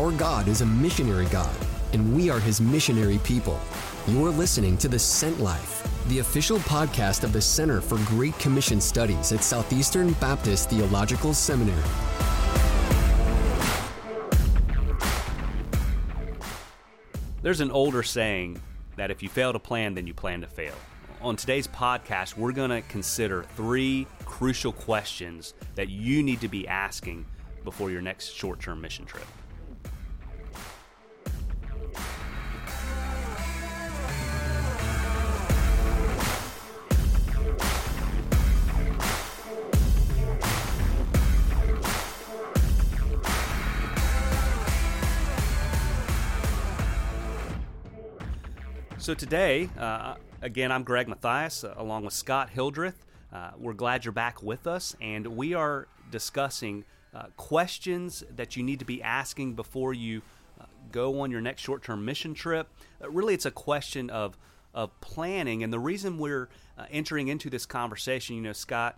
Our God is a missionary God, and we are his missionary people. You're listening to The Sent Life, the official podcast of the Center for Great Commission Studies at Southeastern Baptist Theological Seminary. There's an older saying that if you fail to plan, then you plan to fail. On today's podcast, we're going to consider three crucial questions that you need to be asking before your next short term mission trip. So today, uh, again, I'm Greg Mathias, uh, along with Scott Hildreth. Uh, we're glad you're back with us, and we are discussing uh, questions that you need to be asking before you uh, go on your next short-term mission trip. Uh, really, it's a question of of planning, and the reason we're entering into this conversation, you know, Scott,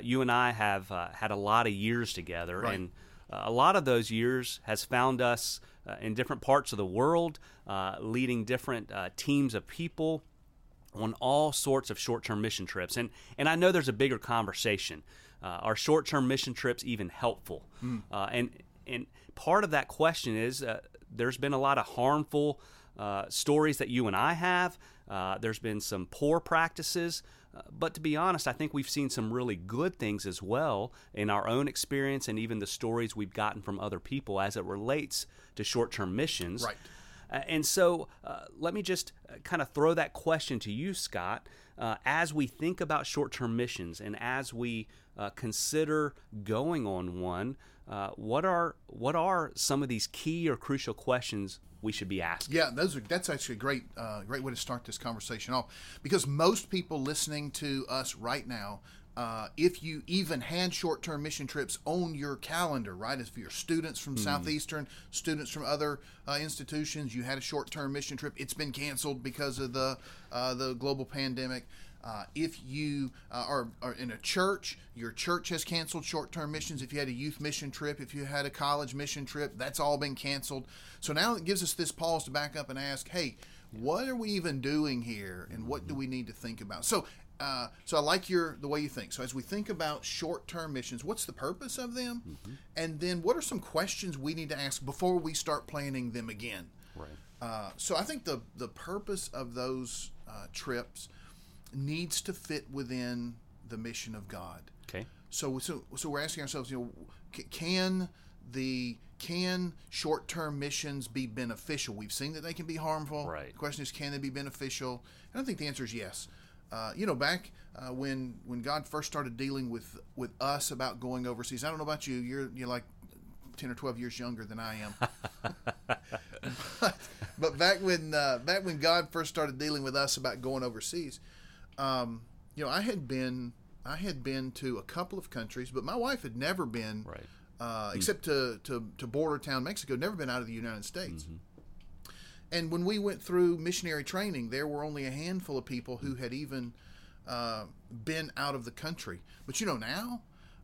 you and I have had a lot of years together, right. and a lot of those years has found us in different parts of the world, uh, leading different uh, teams of people on all sorts of short-term mission trips. And and I know there's a bigger conversation. Uh, are short-term mission trips even helpful? Mm. and and part of that question is uh, there's been a lot of harmful uh, stories that you and I have. Uh, there's been some poor practices, uh, but to be honest, I think we've seen some really good things as well in our own experience and even the stories we've gotten from other people as it relates to short term missions. Right. Uh, and so uh, let me just uh, kind of throw that question to you, Scott. Uh, as we think about short term missions and as we uh, consider going on one, uh, what are what are some of these key or crucial questions we should be asking? Yeah, those are that's actually a great great way to start this conversation off because most people listening to us right now uh, if you even had short term mission trips on your calendar, right? If you're students from mm. Southeastern, students from other uh, institutions, you had a short term mission trip, it's been canceled because of the, uh, the global pandemic. Uh, if you uh, are, are, in a church, your church has canceled short term missions. If you had a youth mission trip, if you had a college mission trip, that's all been canceled. So now it gives us this pause to back up and ask, hey, what are we even doing here and what do we need to think about so uh, so I like your the way you think. So as we think about short-term missions, what's the purpose of them, mm-hmm. and then what are some questions we need to ask before we start planning them again? Right. Uh, so I think the the purpose of those uh, trips needs to fit within the mission of God. Okay. So so so we're asking ourselves, you know, can the can short-term missions be beneficial? We've seen that they can be harmful. Right. The question is, can they be beneficial? And I think the answer is yes. Uh, you know, back uh, when when God first started dealing with with us about going overseas. I don't know about you. You're you're like ten or twelve years younger than I am. but, but, back when uh, back when God first started dealing with us about going overseas, um, you know, I had been I had been to a couple of countries, but my wife had never been, right. Uh, except to, to to border town Mexico, never been out of the United States. Mm-hmm. And when we went through missionary training, there were only a handful of people who had even uh, been out of the country. But you know, now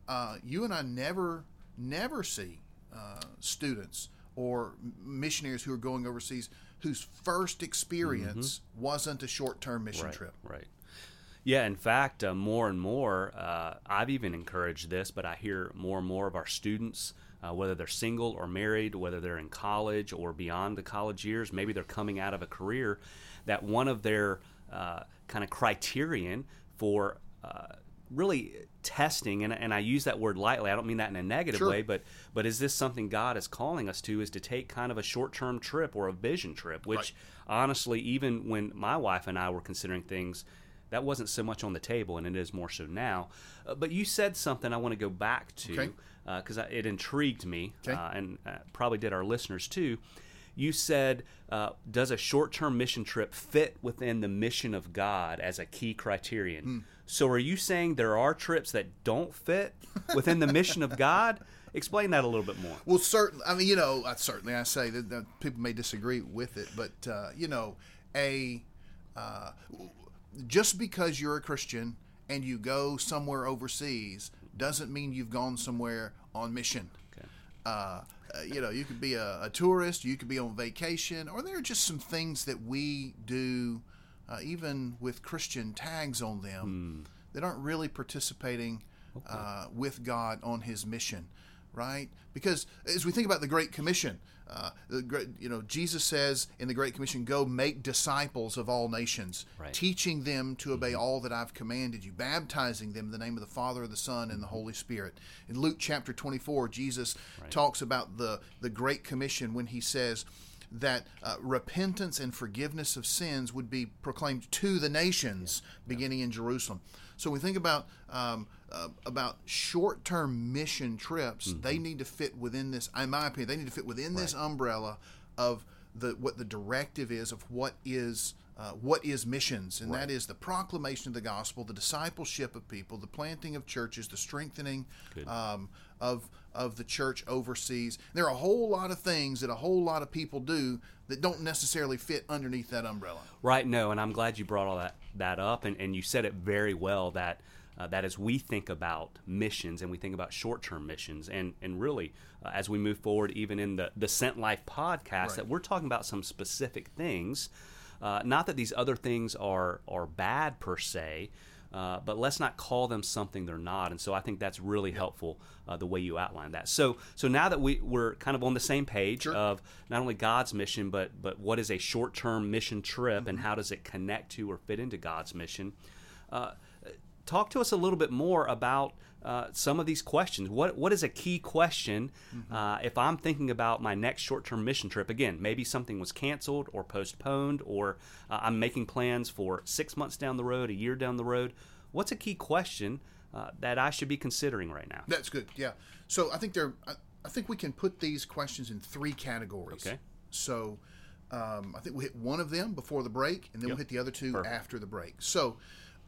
uh, you and I never, never see uh, students or missionaries who are going overseas whose first experience mm-hmm. wasn't a short term mission right, trip. Right. Yeah, in fact, uh, more and more, uh, I've even encouraged this, but I hear more and more of our students uh, whether they're single or married, whether they're in college or beyond the college years, maybe they're coming out of a career, that one of their uh, kind of criterion for uh, really testing, and, and I use that word lightly. I don't mean that in a negative sure. way, but but is this something God is calling us to? Is to take kind of a short term trip or a vision trip? Which right. honestly, even when my wife and I were considering things, that wasn't so much on the table, and it is more so now. Uh, but you said something I want to go back to because okay. uh, it intrigued me, okay. uh, and uh, probably did our listeners too. You said, uh, "Does a short-term mission trip fit within the mission of God as a key criterion?" Mm. So, are you saying there are trips that don't fit within the mission of God? Explain that a little bit more. Well, certainly. I mean, you know, certainly I say that, that people may disagree with it, but uh, you know, a just because you're a Christian and you go somewhere overseas doesn't mean you've gone somewhere on mission. Okay. Uh, uh, you know, you could be a, a, tourist, you could be on vacation, or there are just some things that we do, uh, even with Christian tags on them, hmm. that aren't really participating okay. uh, with God on His mission, right? Because as we think about the Great Commission, uh, the great, you know, Jesus says in the Great Commission, "Go make disciples of all nations, right. teaching them to obey mm-hmm. all that I've commanded you, baptizing them in the name of the Father, the Son, and the mm-hmm. Holy Spirit." In Luke chapter 24, Jesus right. talks about the the Great Commission when he says that uh, repentance and forgiveness of sins would be proclaimed to the nations, yeah. beginning yeah. in Jerusalem. So we think about um, uh, about short term mission trips. Mm-hmm. They need to fit within this. In my opinion, they need to fit within right. this umbrella of the what the directive is of what is uh, what is missions, and right. that is the proclamation of the gospel, the discipleship of people, the planting of churches, the strengthening um, of of the church overseas. There are a whole lot of things that a whole lot of people do that don't necessarily fit underneath that umbrella. Right. No, and I'm glad you brought all that that up, and, and you said it very well that. Uh, that as we think about missions and we think about short-term missions and and really uh, as we move forward even in the the sent life podcast right. that we're talking about some specific things uh, not that these other things are are bad per se uh, but let's not call them something they're not. And so I think that's really helpful uh, the way you outline that. So so now that we we're kind of on the same page sure. of not only God's mission, but but what is a short term mission trip mm-hmm. and how does it connect to or fit into God's mission. Uh, talk to us a little bit more about uh, some of these questions. What what is a key question mm-hmm. uh, if I'm thinking about my next short-term mission trip? Again, maybe something was canceled or postponed, or uh, I'm making plans for six months down the road, a year down the road. What's a key question uh, that I should be considering right now? That's good. Yeah. So I think there. I, I think we can put these questions in three categories. Okay. So. Um, I think we hit one of them before the break, and then yep. we'll hit the other two Perfect. after the break. So,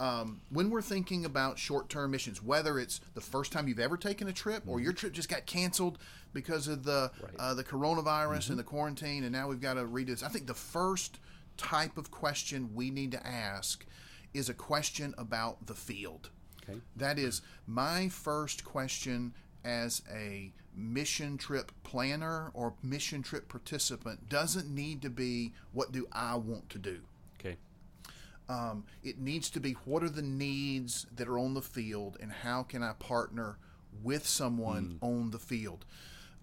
um, when we're thinking about short term missions, whether it's the first time you've ever taken a trip or mm-hmm. your trip just got canceled because of the right. uh, the coronavirus mm-hmm. and the quarantine, and now we've got to redo this. I think the first type of question we need to ask is a question about the field. Okay. That is my first question as a mission trip planner or mission trip participant doesn't need to be what do I want to do. Um, it needs to be what are the needs that are on the field and how can I partner with someone mm. on the field.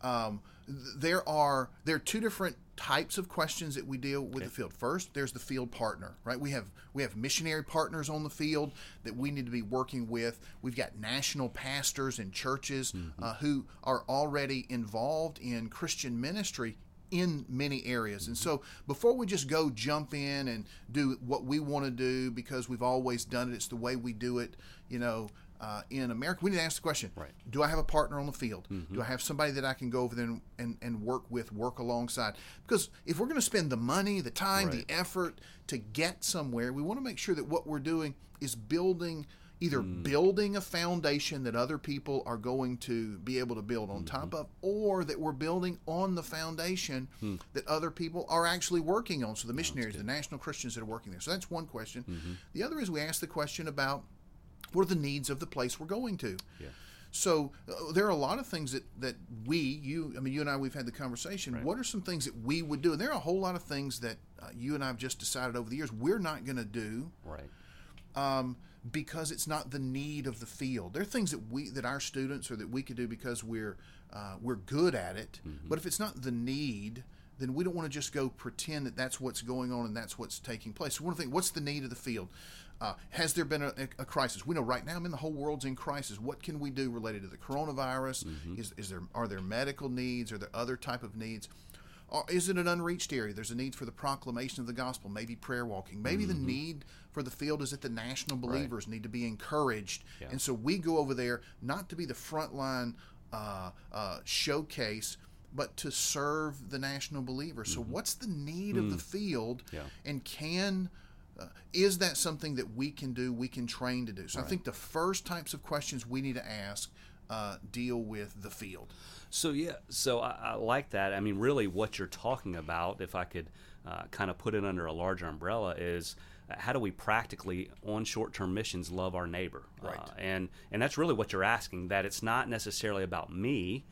Um, there are there are two different types of questions that we deal with okay. the field. First, there's the field partner, right? We have we have missionary partners on the field that we need to be working with. We've got national pastors and churches mm-hmm. uh, who are already involved in Christian ministry in many areas. And so before we just go jump in and do what we want to do because we've always done it, it's the way we do it, you know, uh, in America, we need to ask the question: right. Do I have a partner on the field? Mm-hmm. Do I have somebody that I can go over there and, and, and work with, work alongside? Because if we're going to spend the money, the time, right. the effort to get somewhere, we want to make sure that what we're doing is building either mm. building a foundation that other people are going to be able to build on mm-hmm. top of, or that we're building on the foundation mm. that other people are actually working on. So the missionaries, the national Christians that are working there. So that's one question. Mm-hmm. The other is we ask the question about what are the needs of the place we're going to. Yeah. So uh, there are a lot of things that, that we, you, I mean, you and I, we've had the conversation. Right. What are some things that we would do? And there are a whole lot of things that uh, you and I have just decided over the years we're not going to do. Right. Um, because it's not the need of the field. There are things that we that our students or that we could do because we're uh, we're good at it. Mm-hmm. But if it's not the need, then we don't want to just go pretend that that's what's going on and that's what's taking place. So we want to think, what's the need of the field? Uh, has there been a, a, crisis? We know right now, I mean, the whole world's in crisis. What can we do related to the coronavirus? Mm-hmm. Is, is there are there medical needs? Are there other type of needs? Is it an unreached area? There's a need for the proclamation of the gospel, maybe prayer walking. Maybe mm-hmm. the need for the field is that the national believers right. need to be encouraged. Yeah. And so we go over there not to be the frontline uh, uh, showcase, but to serve the national believers. Mm-hmm. So, what's the need mm. of the mm. field? Yeah. And can uh, is that something that we can do, we can train to do? So, right. I think the first types of questions we need to ask uh, deal with the field. So yeah, so I, I, like that. I mean, really, what you're talking about, if I could uh, kind of put it under a larger umbrella, is uh, how do we practically on short-term missions love our neighbor? Right. Uh, and and that's really what you're asking. That it's not necessarily about me.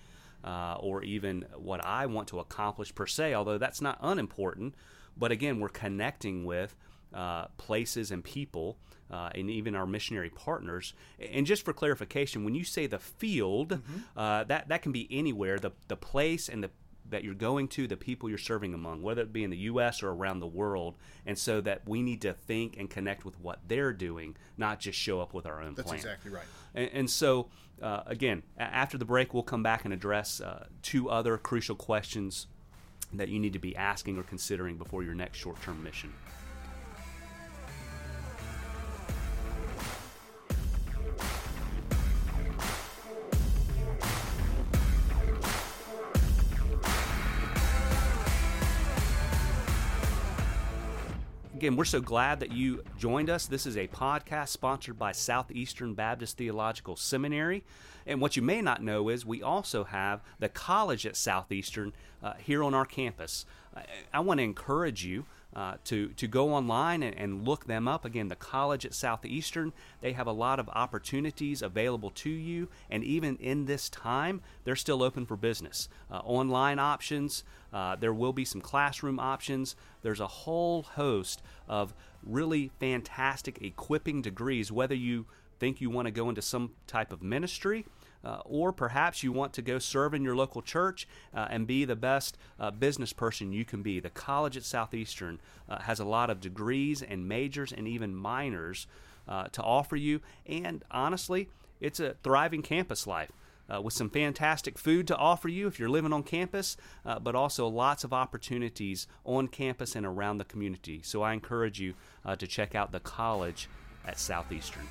uh, or even what I want to accomplish per se, although that's not unimportant. But again, we're connecting with uh, places and people. Uh, and even our missionary partners. And just for clarification, when you say the field, mm-hmm. uh, that that can be anywhere. The the place and the that you're going to, the people you're serving among, whether it be in the U.S. or around the world, and so that we need to think and connect with what they're doing, not just show up with our own That's plan. exactly right. And, and so, uh, again, after the break, we'll come back and address uh, two other crucial questions that you need to be asking or considering before your next short-term mission. Again, we're so glad that you joined us. This is a podcast sponsored by Southeastern Baptist Theological Seminary. And what you may not know is we also have the college at Southeastern uh, here on our campus. I, I want to encourage you uh, to to go online and, and, look them up. Again, the college at Southeastern they have a lot of opportunities available to you, and even in this time, they're still open for business. Uh, online options. Uh, there will be some classroom options. There's a whole host of really fantastic equipping degrees. Whether you think you want to go into some type of ministry uh, or perhaps you want to go serve in your local church uh, and be the best uh, business person you can be. The college at Southeastern uh, has a lot of degrees and majors and even minors uh, to offer you, and honestly, it's a thriving campus life. Uh, with some fantastic food to offer you if you're living on campus, uh, but also lots of opportunities on campus and around the community. So I encourage you uh, to check out the college at Southeastern.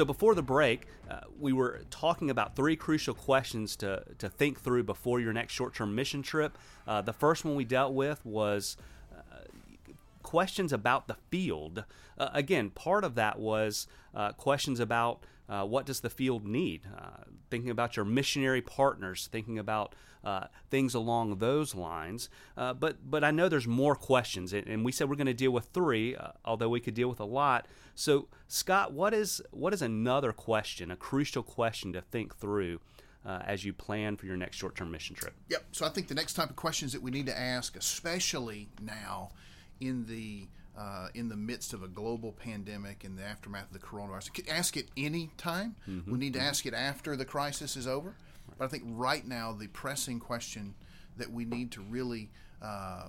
So before the break, uh, we were talking about three crucial questions to, to think through before your next short term mission trip. Uh, the first one we dealt with was uh, questions about the field. Uh, again, part of that was uh, questions about uh, what does the field need? Uh, thinking about your missionary partners, thinking about uh, things along those lines. Uh, but but I know there's more questions, and, we said we're going to deal with three, uh, although we could deal with a lot. So Scott, what is what is another question, a crucial question to think through? As you plan for your next short-term mission trip. Yep. So I think the next type of questions that we need to ask, especially now in the uh, in the midst of a global pandemic in the aftermath of the coronavirus. Ask it any time. Mm-hmm. We need to mm-hmm. ask it after the crisis is over. But I think right now the pressing question that we need to really uh,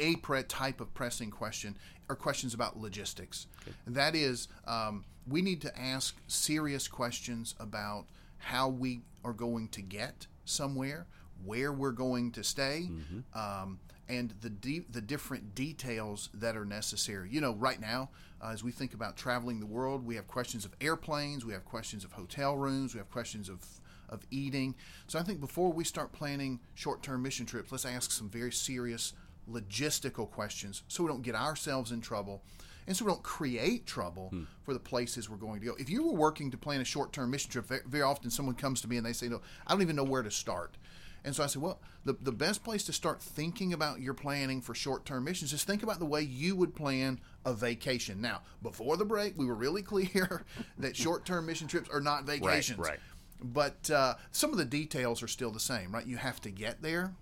a type of pressing question are questions about logistics. Okay. And that is, um, we need to ask serious questions about how we are going to get somewhere, where we're going to stay, mm-hmm. um, and the de- the different details that are necessary. You know, right now, uh, as we think about traveling the world, we have questions of airplanes, we have questions of hotel rooms, we have questions of of eating. So I think before we start planning short-term mission trips, let's ask some very serious logistical questions so we don't get ourselves in trouble and so we don't create trouble hmm. for the places we're going to go. If you were working to plan a short-term mission trip, very often someone comes to me and they say, "No, I don't even know where to start." And so I said, well, the, the best place to start thinking about your planning for short term missions is think about the way you would plan a vacation. Now, before the break, we were really clear that short term mission trips are not vacations. Right, right. But uh, some of the details are still the same, right? You have to get there.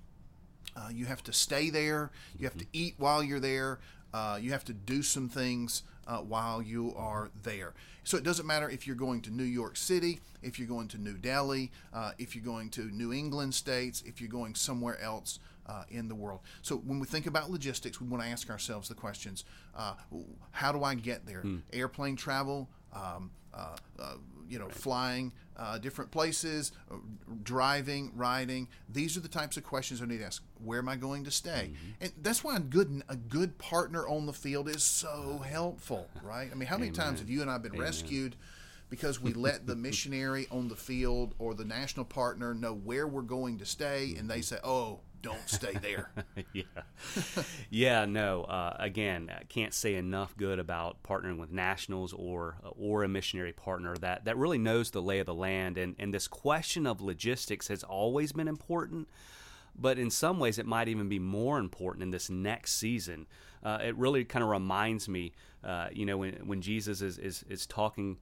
Uh, you have to stay there. You have to eat while you're there. Uh, you have to do some things uh, while you are there. So it doesn't matter if you're going to New York City, if you're going to New Delhi, uh, if you're going to New England states, if you're going somewhere else. Uh, in the world. So when we think about logistics, we want to ask ourselves the questions: uh, How do I get there? Hmm. Airplane travel, um, uh, uh, you know, right. flying uh, different places, uh, driving, riding. These are the types of questions I need to ask. Where am I going to stay? Mm-hmm. And that's why a good a good partner on the field is so helpful, right? I mean, how many Amen. times have you and I been Amen. rescued? Because we let the missionary on the field or the national partner know where we're going to stay, and they say, "Oh, don't stay there. yeah, yeah. No. Uh, again, can't say enough good about partnering with nationals or or a missionary partner that that really knows the lay of the land. And and this question of logistics has always been important, but in some ways it might even be more important in this next season. Uh, it really kind of reminds me, uh, you know, when when Jesus is is, is talking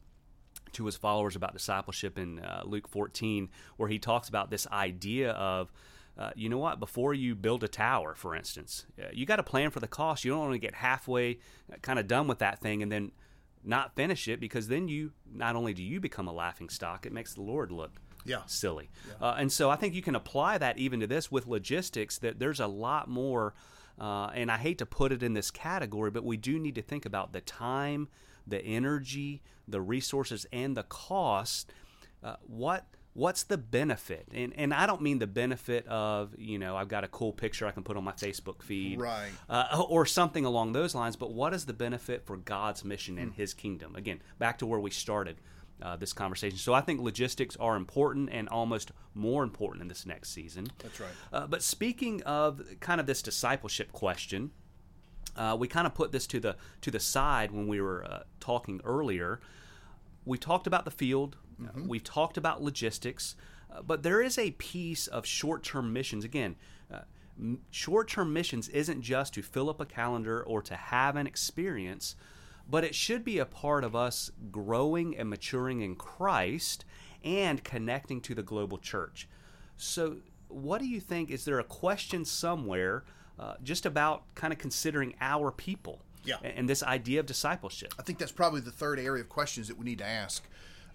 to his followers about discipleship in uh, Luke 14, where he talks about this idea of, uh, you know what, before you build a tower, for instance, uh, you got to plan for the cost. You don't want to get halfway uh, kind of done with that thing and then not finish it because then you, not only do you become a laughing stock, it makes the Lord look yeah. silly. Yeah. Uh, and so I think you can apply that even to this with logistics, that there's a lot more. Uh, and I hate to put it in this category, but we do need to think about the time, the energy, the resources, and the cost. Uh, what what's the benefit? And and I don't mean the benefit of you know I've got a cool picture I can put on my Facebook feed, right, uh, or something along those lines. But what is the benefit for God's mission and hmm. His kingdom? Again, back to where we started. Uh, this conversation. So I think logistics are important and almost more important in this next season. That's right. Uh, but speaking of kind of this discipleship question, uh, we kind of put this to the to the side when we were uh, talking earlier. We talked about the field. Mm-hmm. We've talked about logistics, uh, but there is a piece of short-term missions. Again, uh, m- short-term missions isn't just to fill up a calendar or to have an experience, but it should be a part of us growing and maturing in Christ and connecting to the global church. So, what do you think? Is there a question somewhere? uh, just about kind of considering our people. Yeah. And, this idea of discipleship. I think that's probably the third area of questions that we need to ask.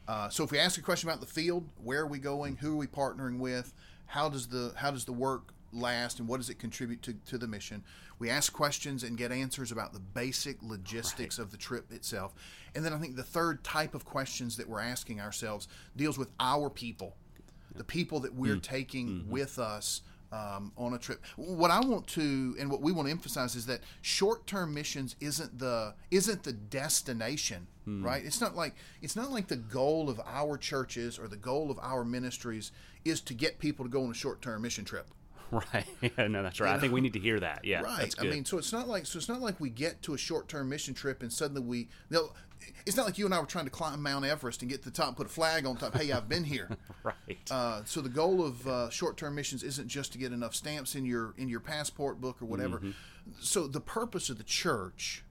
Uh, so if we ask a question about the field, where are we going? Who are we partnering with? How does the how does the work last and what does it contribute to, to the mission? We ask questions and get answers about the basic logistics right. of the trip itself. And then I think the third type of questions that we're asking ourselves deals with our people, the people that we're mm. taking mm-hmm. with us um, on a trip. What I want to and what we want to emphasize is that short-term missions isn't the isn't the destination, hmm. right? It's not like it's not like the goal of our churches or the goal of our ministries is to get people to go on a short-term mission trip. Right. Yeah, no, that's right. You know? I think we need to hear that. Yeah. Right. I mean, so it's not like so it's not like we get to a short-term mission trip and suddenly we you know, it's not like you and I were trying to climb Mount Everest and get to the top and put a flag on top. Hey, I've been here. right. Uh, so the goal of uh, short-term missions isn't just to get enough stamps in your in your passport book or whatever. Mm-hmm. So the purpose of the church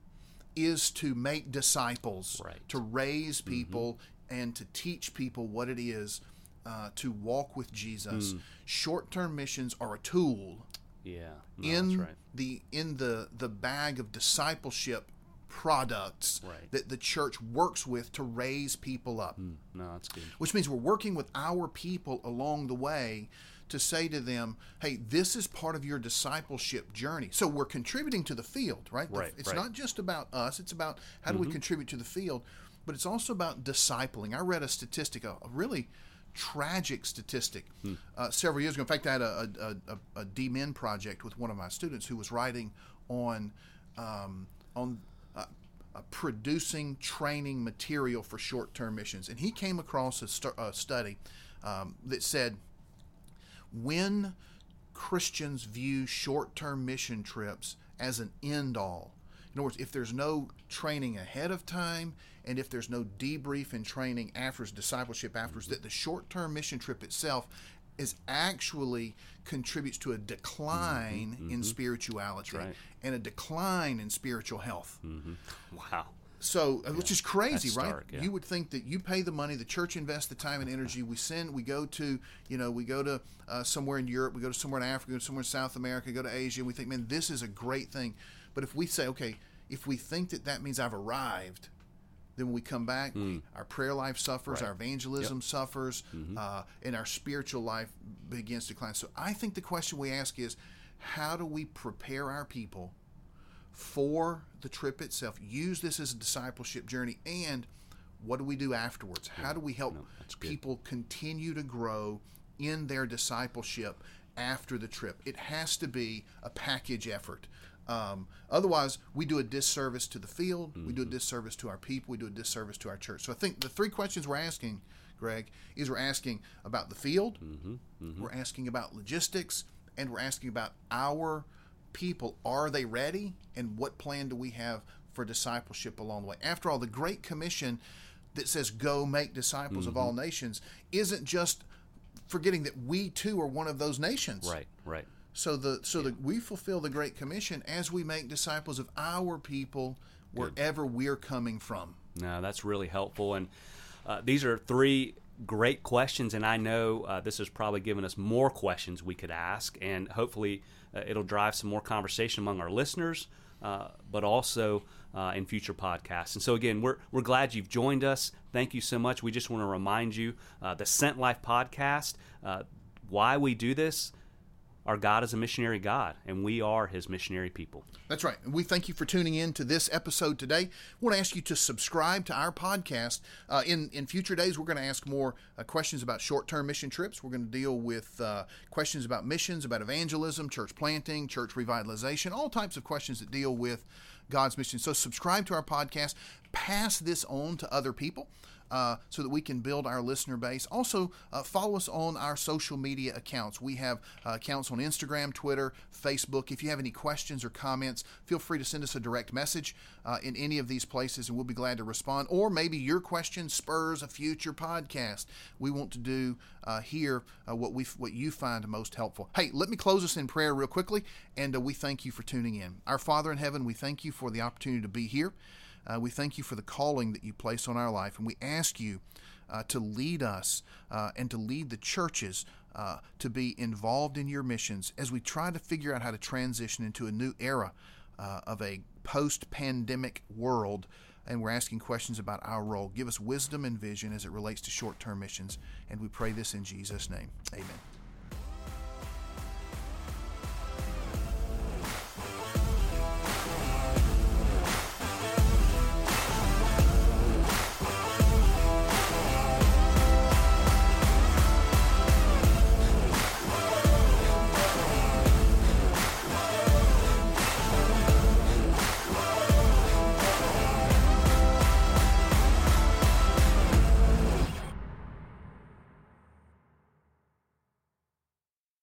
is to make disciples, right. to raise mm-hmm. people, mm-hmm. and to teach people what it is uh, to walk with Jesus. Mm. Short-term missions are a tool. Yeah. No, in right. the in the the bag of discipleship products right. that the church works with to raise people up. Mm, no, that's good. Which means we're working with our people along the way to say to them, hey, this is part of your discipleship journey. So we're contributing to the field, right? Right. It's right. not just about us, it's about how do mm-hmm. we contribute to the field, but it's also about discipling. I read a statistic, a, a really tragic statistic hmm. uh, several years ago. In fact, I had a, a, a, a D-Min project with one of my students who was writing on um, on uh, producing training material for short term missions. And he came across a, st- a study um, that said when Christians view short term mission trips as an end all, in other words, if there's no training ahead of time and if there's no debrief and training afterwards, discipleship afterwards, that the short term mission trip itself is actually contributes to a decline mm-hmm, mm-hmm. in spirituality right. and a decline in spiritual health. Mm-hmm. Wow. So, uh, yeah. which is crazy, right? yeah. You would think that you pay the money, the church invests the time and energy. We send, we go to, you know, we go to uh, somewhere in Europe, we go to somewhere in Africa, go to somewhere in South America, go to Asia, and we think, man, this is a great thing. But if we say, okay, if we think that that means I've arrived, then when we come back, mm. our prayer life suffers, right. our evangelism yep. suffers, mm-hmm. uh, and our spiritual life begins to decline. So I think the question we ask is, how do we prepare our people for the trip itself? Use this as a discipleship journey, and what do we do afterwards? Yeah. How do we help no, people continue to grow in their discipleship after the trip? It has to be a package effort. Um, otherwise, we do a disservice to the field, mm-hmm. we do a mm-hmm. disservice to our people, we do a disservice to our church. So I think the three questions we're asking, Greg, is we're asking about the field, mm-hmm. Mm-hmm. we're asking about logistics, and we're asking about our people. Are they ready? And what plan do we have for discipleship along the way? After all, the Great Commission that says, Go make disciples mm-hmm. of all nations, isn't just forgetting that we too are one of those nations. Right, right. So the so yeah. that we fulfill the Great Commission as we make disciples of our people wherever Good. we're coming from. No, that's really helpful. And uh, these are three great questions, and I know uh, this has probably given us more questions we could ask, and hopefully uh, it'll drive some more conversation among our listeners, uh, but also uh, in future podcasts. And so, again, we're, we're glad you've joined us. Thank you so much. We just want to remind you uh, the Sent Life podcast, why we do this our God is a missionary God, and we are his missionary people. That's right. And we thank you for tuning in to this episode today. We want to ask you to subscribe to our podcast. Uh, in, in future days, we're going to ask more uh, questions about short term mission trips. We're going to deal with uh, questions about missions, about evangelism, church planting, church revitalization, all types of questions that deal with God's mission. So, subscribe to our podcast, pass this on to other people uh, so that we can build our listener base. Also, uh, follow us on our social media accounts. We have uh, accounts on Instagram, Twitter, Facebook. If you have any questions or comments, feel free to send us a direct message uh, in any of these places, and we'll be glad to respond. Or maybe your question spurs a future podcast. We want to do uh, here uh, what we what you find most helpful. Hey, let me close us in prayer real quickly, and we thank you for tuning in. Our Father in heaven, we thank you for the opportunity to be here. Uh, we thank you for the calling that you place on our life, and we ask you uh, to lead us uh, and to lead the churches uh, to be involved in your missions as we try to figure out how to transition into a new era uh, of a post pandemic world. And we're asking questions about our role. Give us wisdom and vision as it relates to short term missions. And we pray this in Jesus' name. Amen.